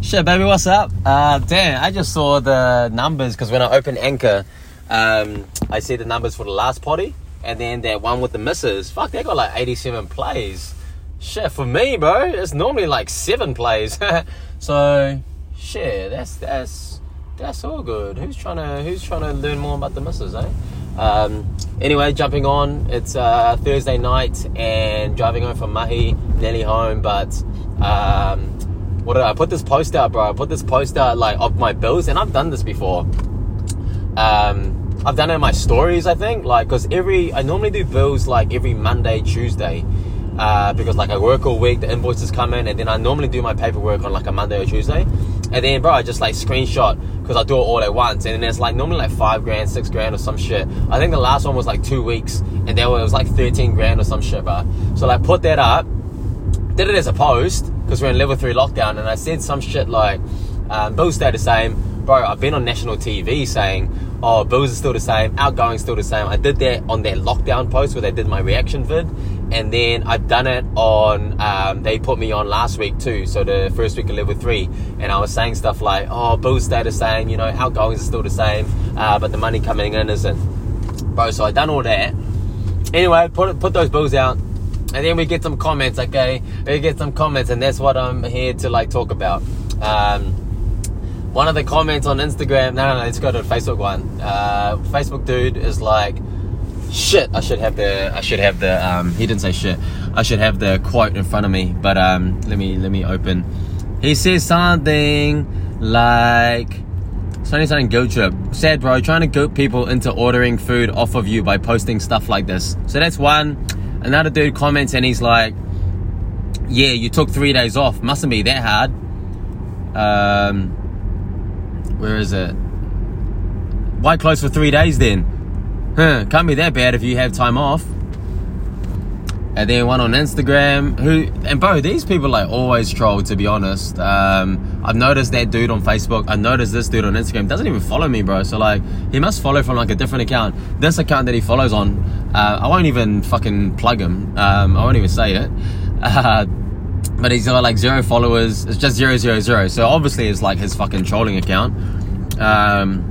Shit, baby, what's up? Uh, damn, I just saw the numbers because when I opened Anchor, um, I see the numbers for the last potty, and then that one with the misses. Fuck, they got like 87 plays. Shit, for me, bro, it's normally like seven plays. so, shit, that's that's that's all good. Who's trying to Who's trying to learn more about the misses, eh? Um, anyway, jumping on. It's uh, Thursday night and driving home from Mahi, nearly home, but. Um, what did I, I put this post out, bro? I put this post out like of my bills, and I've done this before. Um, I've done it in my stories, I think, like because every I normally do bills like every Monday, Tuesday, uh, because like I work all week, the invoices come in, and then I normally do my paperwork on like a Monday or Tuesday, and then bro, I just like screenshot because I do it all at once, and then it's like normally like five grand, six grand or some shit. I think the last one was like two weeks, and then it was like thirteen grand or some shit, bro. So like put that up, did it as a post because we're in level three lockdown, and I said some shit like, um, bills stay the same. Bro, I've been on national TV saying, oh, bills are still the same, outgoing still the same. I did that on that lockdown post where they did my reaction vid, and then I've done it on, um, they put me on last week too, so the first week of level three, and I was saying stuff like, oh, bills stay the same, you know, outgoings are still the same, uh, but the money coming in isn't. Bro, so I done all that. Anyway, put put those bills out and then we get some comments okay? We get some comments and that's what i'm here to like talk about. Um, one of the comments on instagram no no no let's go to facebook one. Uh, facebook dude is like shit i should have the i should have the um, he didn't say shit. I should have the quote in front of me but um, let me let me open. He says something like something something guilt trip. Sad bro trying to guilt people into ordering food off of you by posting stuff like this. So that's one Another dude comments and he's like, "Yeah, you took three days off. Mustn't be that hard." Um, where is it? Why close for three days then? Huh? Can't be that bad if you have time off. And then one on Instagram who and bro, these people like always troll to be honest. Um, I've noticed that dude on Facebook. I noticed this dude on Instagram doesn't even follow me, bro. So like he must follow from like a different account. This account that he follows on, uh, I won't even fucking plug him. Um, I won't even say it. Uh, but he's got like zero followers. It's just zero zero zero. So obviously it's like his fucking trolling account. Um,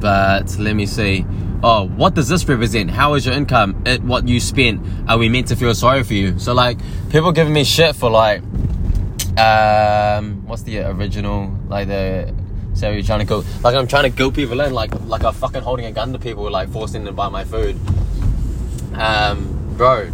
but let me see oh, what does this represent? How is your income? It, what you spent? Are we meant to feel sorry for you? So like, people giving me shit for like, um, what's the original like the so you're trying to go like I'm trying to guilt people in like like I'm fucking holding a gun to people like forcing them to buy my food. Um, bro,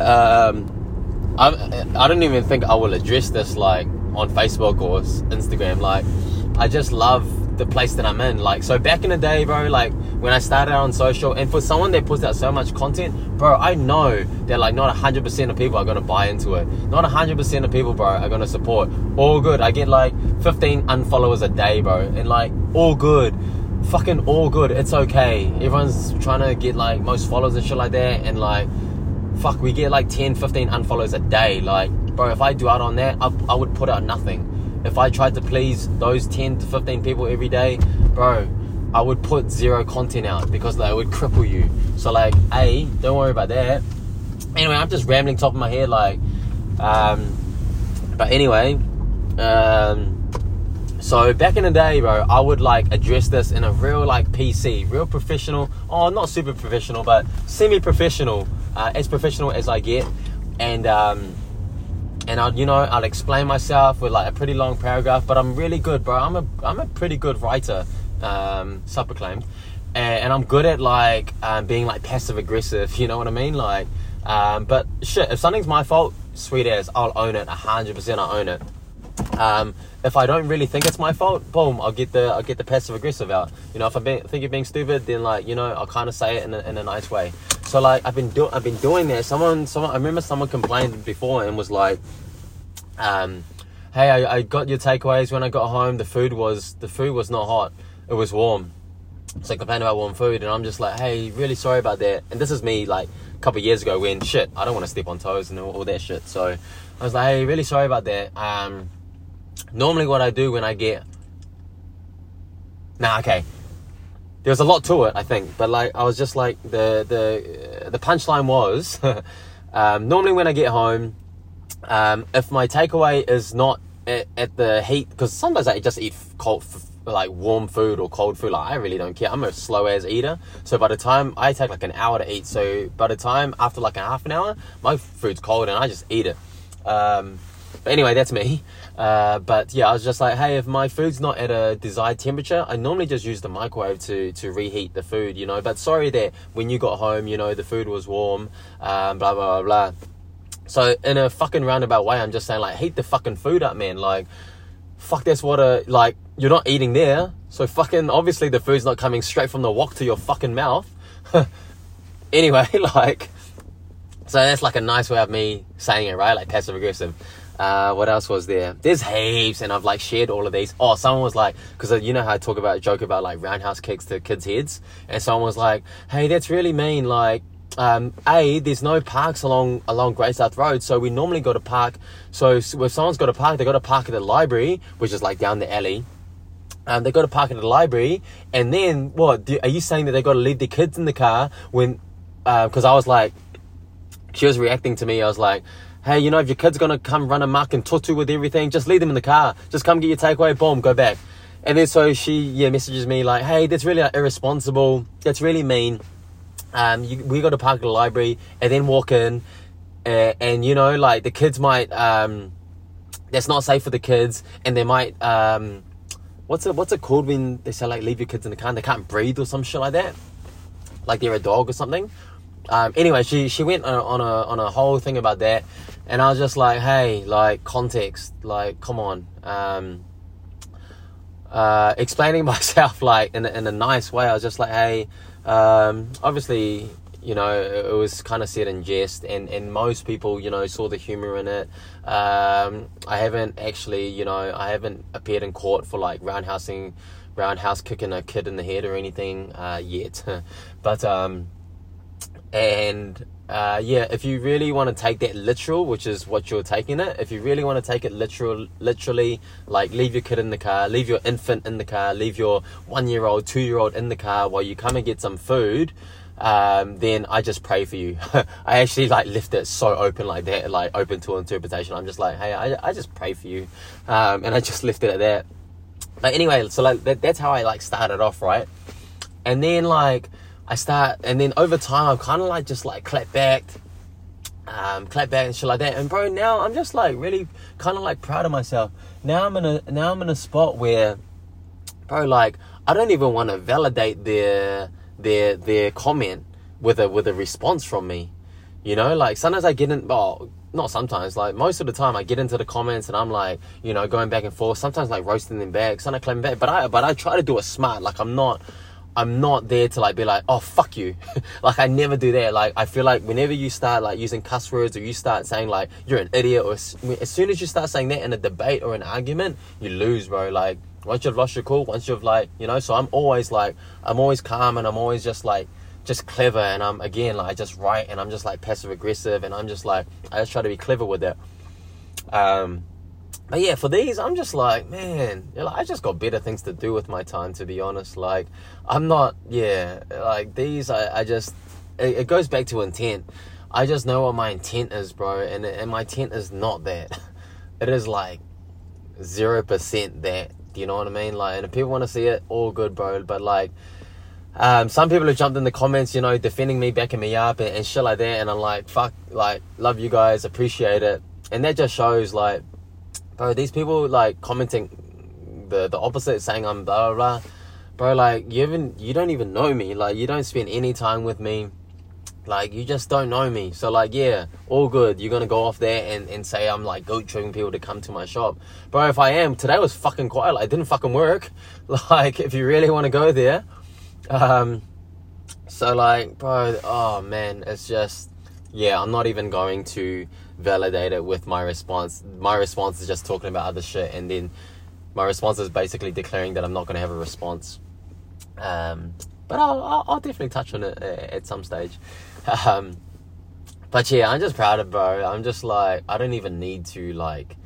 um, I I don't even think I will address this like on Facebook or Instagram. Like, I just love the place that I'm in. Like, so back in the day, bro, like when I started out on social, and for someone that puts out so much content, bro, I know that like not 100% of people are gonna buy into it. Not 100% of people, bro, are gonna support. All good. I get like 15 unfollowers a day, bro, and like all good. Fucking all good. It's okay. Everyone's trying to get like most followers and shit like that, and like, fuck, we get like 10, 15 unfollows a day. Like, bro, if I do out on that, I, I would put out nothing. If I tried to please those 10 to 15 people every day, bro, I would put zero content out because they would cripple you. So like, a don't worry about that. Anyway, I'm just rambling top of my head like, um, but anyway, um, so back in the day, bro, I would like address this in a real like PC, real professional. Oh, not super professional, but semi-professional, uh, as professional as I get, and um, and I'll you know I'll explain myself with like a pretty long paragraph. But I'm really good, bro. I'm a I'm a pretty good writer um, self-proclaimed, and, and, I'm good at like um, being like passive aggressive. You know what I mean? Like, um, but shit, if something's my fault, sweet ass, I'll own it. hundred percent, I own it. Um, if I don't really think it's my fault, boom, I'll get the I'll get the passive aggressive out. You know, if I think you're being stupid, then like you know I'll kind of say it in a, in a nice way. So like I've been doing I've been doing that. Someone someone I remember someone complained before and was like, um, hey, I, I got your takeaways when I got home. The food was the food was not hot it was warm. So I complained about warm food, and I'm just like, hey, really sorry about that. And this is me like a couple years ago when shit, I don't want to step on toes and all, all, that shit. So I was like, hey, really sorry about that. Um, normally what I do when I get, nah, okay. There's a lot to it, I think, but like I was just like the the the punchline was, um, normally when I get home, um, if my takeaway is not at, at the heat because sometimes I just eat cold, like warm food or cold food. Like I really don't care. I'm a slow as eater, so by the time I take like an hour to eat, so by the time after like a half an hour, my food's cold and I just eat it. Um, but anyway, that's me. Uh, but yeah, I was just like, hey, if my food's not at a desired temperature, I normally just use the microwave to to reheat the food, you know. But sorry that when you got home, you know, the food was warm, um, blah blah blah blah. So in a fucking roundabout way, I'm just saying like, heat the fucking food up, man. Like, fuck, that's what a like. You're not eating there, so fucking obviously the food's not coming straight from the wok to your fucking mouth. anyway, like, so that's like a nice way of me saying it, right? Like passive aggressive. Uh, what else was there? There's heaps, and I've like shared all of these. Oh, someone was like, because uh, you know how I talk about a joke about like roundhouse kicks to kids' heads, and someone was like, "Hey, that's really mean." Like, um, a there's no parks along along Great South Road, so we normally go to park. So if someone's got a park, they got to park at the library, which is like down the alley. Um, they got to park at the library, and then what? Do, are you saying that they got to leave their kids in the car when? Because uh, I was like, she was reacting to me. I was like, hey, you know, if your kid's gonna come run amok and tutu with everything, just leave them in the car. Just come get your takeaway, boom, go back. And then so she yeah messages me like, hey, that's really like, irresponsible. That's really mean. Um, you, we got to park at the library and then walk in, uh, and you know, like the kids might um, that's not safe for the kids, and they might um, what's it what's it called when they say like leave your kids in the car and they can't breathe or some shit like that, like they're a dog or something. Um, anyway, she she went on a, on a on a whole thing about that, and I was just like, hey, like context, like come on, um, uh, explaining myself like in a, in a nice way. I was just like, hey, um, obviously, you know, it was kind of said in jest, and and most people, you know, saw the humor in it. Um, I haven't actually, you know, I haven't appeared in court for like roundhousing, roundhouse kicking a kid in the head or anything uh, yet, but um, and uh, yeah, if you really want to take that literal, which is what you're taking it, if you really want to take it literal, literally, like leave your kid in the car, leave your infant in the car, leave your one year old, two year old in the car while you come and get some food, um, then I just pray for you. I actually like lift it so open like that, like open to interpretation. I'm just like, hey, I, I just pray for you, um, and I just lift it at that. But anyway, so like that, that's how I like started off, right? And then like I start, and then over time, I'm kind of like just like clap back, um, clap back and shit like that. And bro, now I'm just like really kind of like proud of myself. Now I'm in a now I'm in a spot where, bro, like I don't even want to validate their their their comment with a with a response from me. You know, like sometimes I get in. Well, not sometimes. Like most of the time, I get into the comments and I'm like, you know, going back and forth. Sometimes like roasting them back. Sometimes clapping back. But I but I try to do it smart. Like I'm not. I'm not there to like be like, oh fuck you. like I never do that. Like I feel like whenever you start like using cuss words or you start saying like you're an idiot or as soon as you start saying that in a debate or an argument, you lose, bro. Like once you've lost your cool, once you've like, you know, so I'm always like I'm always calm and I'm always just like just clever and I'm again like I just write and I'm just like passive aggressive and I'm just like I just try to be clever with it. Um but yeah, for these, I'm just like, man, I just got better things to do with my time, to be honest. Like, I'm not, yeah, like these, I, I just, it, it goes back to intent. I just know what my intent is, bro, and and my intent is not that. It is like zero percent that. Do you know what I mean? Like, and if people want to see it, all good, bro. But like, um, some people have jumped in the comments, you know, defending me, backing me up, and, and shit like that. And I'm like, fuck, like, love you guys, appreciate it, and that just shows like bro, these people like commenting the the opposite, saying I'm blah blah blah. Bro, like you even you don't even know me. Like you don't spend any time with me. Like you just don't know me. So like yeah, all good. You're gonna go off there and, and say I'm like goat tripping people to come to my shop. Bro, if I am, today was fucking quiet. Like it didn't fucking work. Like if you really wanna go there. Um so like bro, oh man, it's just yeah, I'm not even going to validate it with my response. My response is just talking about other shit, and then my response is basically declaring that I'm not going to have a response. Um, but I'll, I'll, I'll, definitely touch on it at some stage. Um, but yeah, I'm just proud of bro. I'm just like I don't even need to like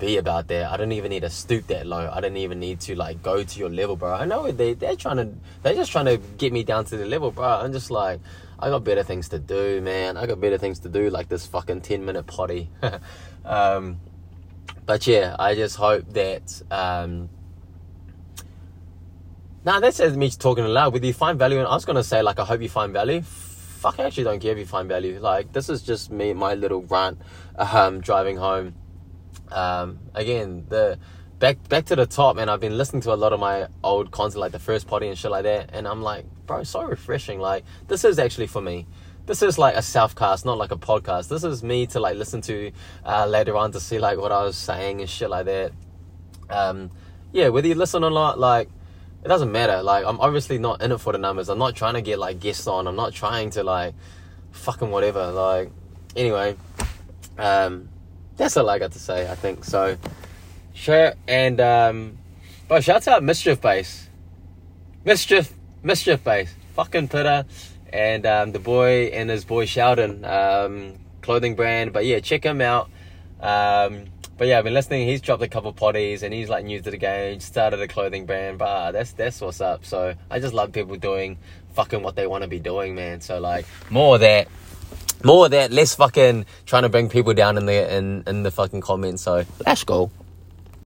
be about that. I don't even need to stoop that low. I don't even need to like go to your level, bro. I know they they're trying to they're just trying to get me down to the level, bro. I'm just like I got better things to do, man. I got better things to do, like this fucking ten minute potty. um, but yeah, I just hope that. Um, Nah, that's just me talking aloud. Whether you find value, and I was gonna say like, I hope you find value. Fuck, I actually don't care if you find value. Like, this is just me, my little rant, um, driving home. Um, again, the back back to the top, and I've been listening to a lot of my old content, like the first potty and shit like that, and I'm like, bro, so refreshing. Like, this is actually for me. This is like a self-cast, not like a podcast. This is me to like listen to uh, later on to see like what I was saying and shit like that. Um, yeah, whether you listen or not, like it doesn't matter. Like I'm obviously not in it for the numbers. I'm not trying to get like guests on. I'm not trying to like fucking whatever. Like anyway, um, that's all I got to say. I think so. Sure, and um, but shouts out Mischief Base, Mischief Mischief Base, fucking Pitta, and um, the boy and his boy Sheldon, um, clothing brand. But yeah, check him out. Um, but yeah, I've been listening. He's dropped a couple potties and he's like new to the game, started a clothing brand. But uh, that's that's what's up. So I just love people doing fucking what they want to be doing, man. So like more of that, more of that, less fucking trying to bring people down in the in in the fucking comments. So let's go.